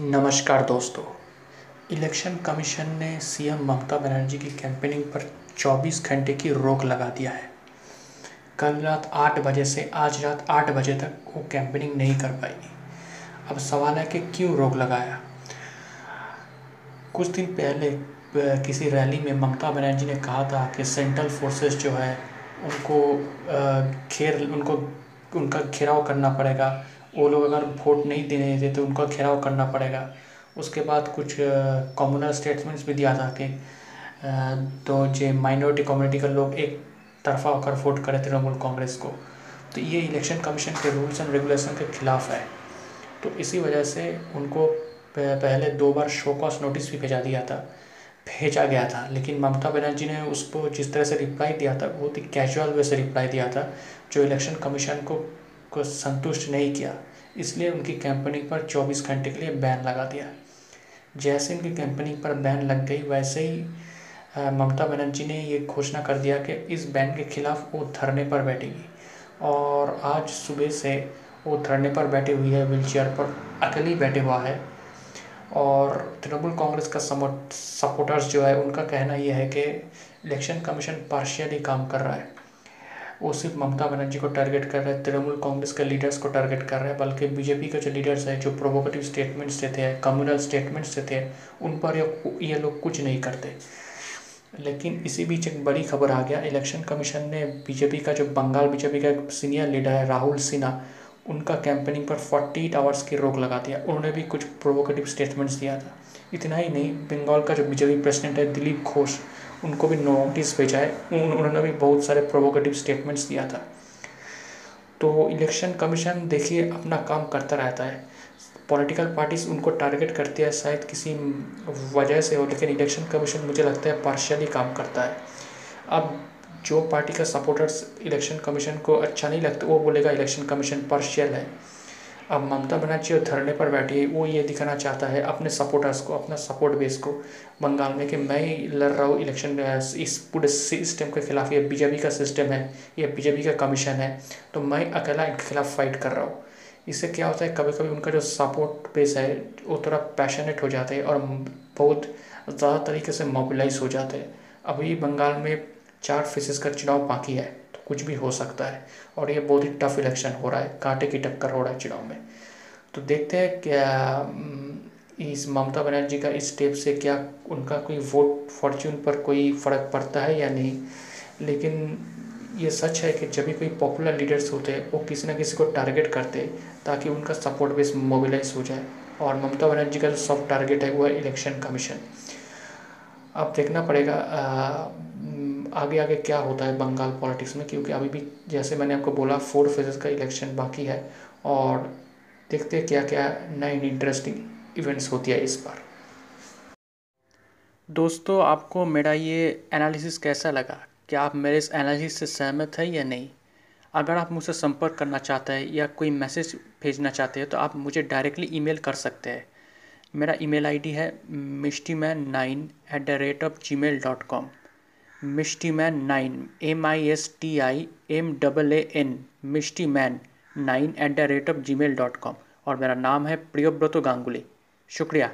नमस्कार दोस्तों। Election commission ने सीएम ममता बनर्जी की कैंपेनिंग पर 24 घंटे की रोक लगा दिया है। कल रात 8 बजे से आज रात 8 बजे तक वो कैंपेनिंग नहीं कर पाएगी अब सवाल है कि क्यों रोक लगाया? कुछ दिन पहले किसी रैली में ममता बनर्जी ने कहा था कि सेंट्रल फोर्सेस जो है, उनको घेर, उनको, उनका घेराव करना पड़ेगा। वो लोग अगर वोट नहीं देने देते तो उनका घेराव करना पड़ेगा। उसके बाद कुछ कॉमुनल स्टेटमेंट्स भी दिया था कि तो जो माइनॉरिटी कम्युनिटी का लोग एक तरफा होकर वोट करे तृणमूल कांग्रेस को। तो ये इलेक्शन कमीशन के रूल्स एंड रेगुलेशन के खिलाफ है। तो इसी वजह से उनको पहले दो बार शो कॉस नोटिस भी भेजा दिया था। भेजा गया था, लेकिन ममता बनर्जी ने उसको जिस तरह से रिप्लाई दिया था, बहुत ही कैजुअल वे से रिप्लाई दिया था, जो इलेक्शन कमीशन को को संतुष्ट नहीं किया, इसलिए उनकी कंपनी पर 24 घंटे के लिए बैन लगा दिया। जैसे उनकी कंपनी पर बैन लग गई, वैसे ही ममता बनर्जी ने ये घोषणा कर दिया कि इस बैन के खिलाफ वो धरने पर बैठेगी। और आज सुबह से वो धरने पर बैठी हुई है व्हील पर अकेली बैठे हुआ है। और तृणमूल कांग्रेस का सपोर्टर्स जो है, उनका कहना यह है कि इलेक्शन कमीशन पार्शियली काम कर रहा है। वो सिर्फ़ ममता बनर्जी को टारगेट कर रहे हैं तृणमूल कांग्रेस के लीडर्स को टारगेट कर रहे हैं बल्कि बीजेपी के जो लीडर्स हैं, जो प्रोवोकेटिव स्टेटमेंट्स देते हैं कम्युनल स्टेटमेंट्स देते हैं, उन पर ये लोग कुछ नहीं करते। लेकिन इसी बीच एक बड़ी खबर आ गया इलेक्शन कमीशन ने बीजेपी का जो बंगाल बीजेपी का सीनियर लीडर है राहुल सिन्हा उनका कैंपेनिंग पर 48 आवर्स की रोक लगा दिया। उन्होंने भी कुछ प्रोवोकेटिव स्टेटमेंट्स दिया था। इतना ही नहीं बंगाल का जो बीजेपी प्रेसिडेंट है, दिलीप घोष उनको भी नोटिस भेजा है। उन्होंने भी बहुत सारे प्रोवोकेटिव स्टेटमेंट्स दिया था। तो इलेक्शन कमीशन देखिए, अपना काम करता रहता है। पॉलिटिकल पार्टीज़ उनको टारगेट करती है शायद किसी वजह से हो लेकिन इलेक्शन कमीशन मुझे लगता है पार्शियली काम करता है। अब जो पार्टी का सपोर्टर्स इलेक्शन कमीशन को अच्छा नहीं लगता, वो बोलेगा इलेक्शन कमीशन पार्शियल है। अब ममता बनर्जी और धरने पर बैठी है, वो ये दिखाना चाहता है अपने सपोर्टर्स को, अपना सपोर्ट बेस को, बंगाल में कि मैं ही लड़ रहा हूँ इलेक्शन इस पूरे सिस्टम के खिलाफ, ये बीजेपी का सिस्टम है, ये बीजेपी का कमीशन है तो मैं अकेला इनके खिलाफ फाइट कर रहा हूँ। इससे क्या होता है कभी कभी उनका जो सपोर्ट बेस है, वो थोड़ा पैशनेट हो जाते हैं और बहुत ज़्यादा तरीके से मोबिलाइज हो जाते हैं। अभी बंगाल में चार फेसेस का चुनाव बाकी है। कुछ भी हो सकता है। और ये बहुत ही टफ इलेक्शन हो रहा है। कांटे की टक्कर हो रहा है चुनाव में। तो देखते हैं क्या इस ममता बनर्जी का इस स्टेप से क्या उनका कोई वोट फॉर्च्यून पर कोई फ़र्क पड़ता है या नहीं? लेकिन ये सच है कि जब भी कोई पॉपुलर लीडर्स होते हैं, वो किसी ना किसी को टारगेट करते ताकि उनका सपोर्ट बेस मोबिलाइज हो जाए। और ममता बनर्जी का जो सॉफ्ट टारगेट है, वो है इलेक्शन कमीशन अब देखना पड़ेगा आगे आगे क्या होता है बंगाल पॉलिटिक्स में, क्योंकि अभी भी जैसे मैंने आपको बोला फोर फेजेस का इलेक्शन बाकी है और देखते हैं क्या क्या नई इंटरेस्टिंग इवेंट्स होती है इस बार। दोस्तों, आपको मेरा ये एनालिसिस कैसा लगा? क्या आप मेरे इस एनालिसिस से सहमत है या नहीं? अगर आप मुझसे संपर्क करना चाहते हैं या कोई मैसेज भेजना चाहते हैं तो आप मुझे डायरेक्टली ईमेल कर सकते हैं। मेरा ईमेल आईडी है Mishti man nine at the rate of gmail dot com Mishti man nine M I S T I M double A N Mishti man nine at the rate of gmail dot com और मेरा नाम है प्रियोव्रत गांगुली। शुक्रिया।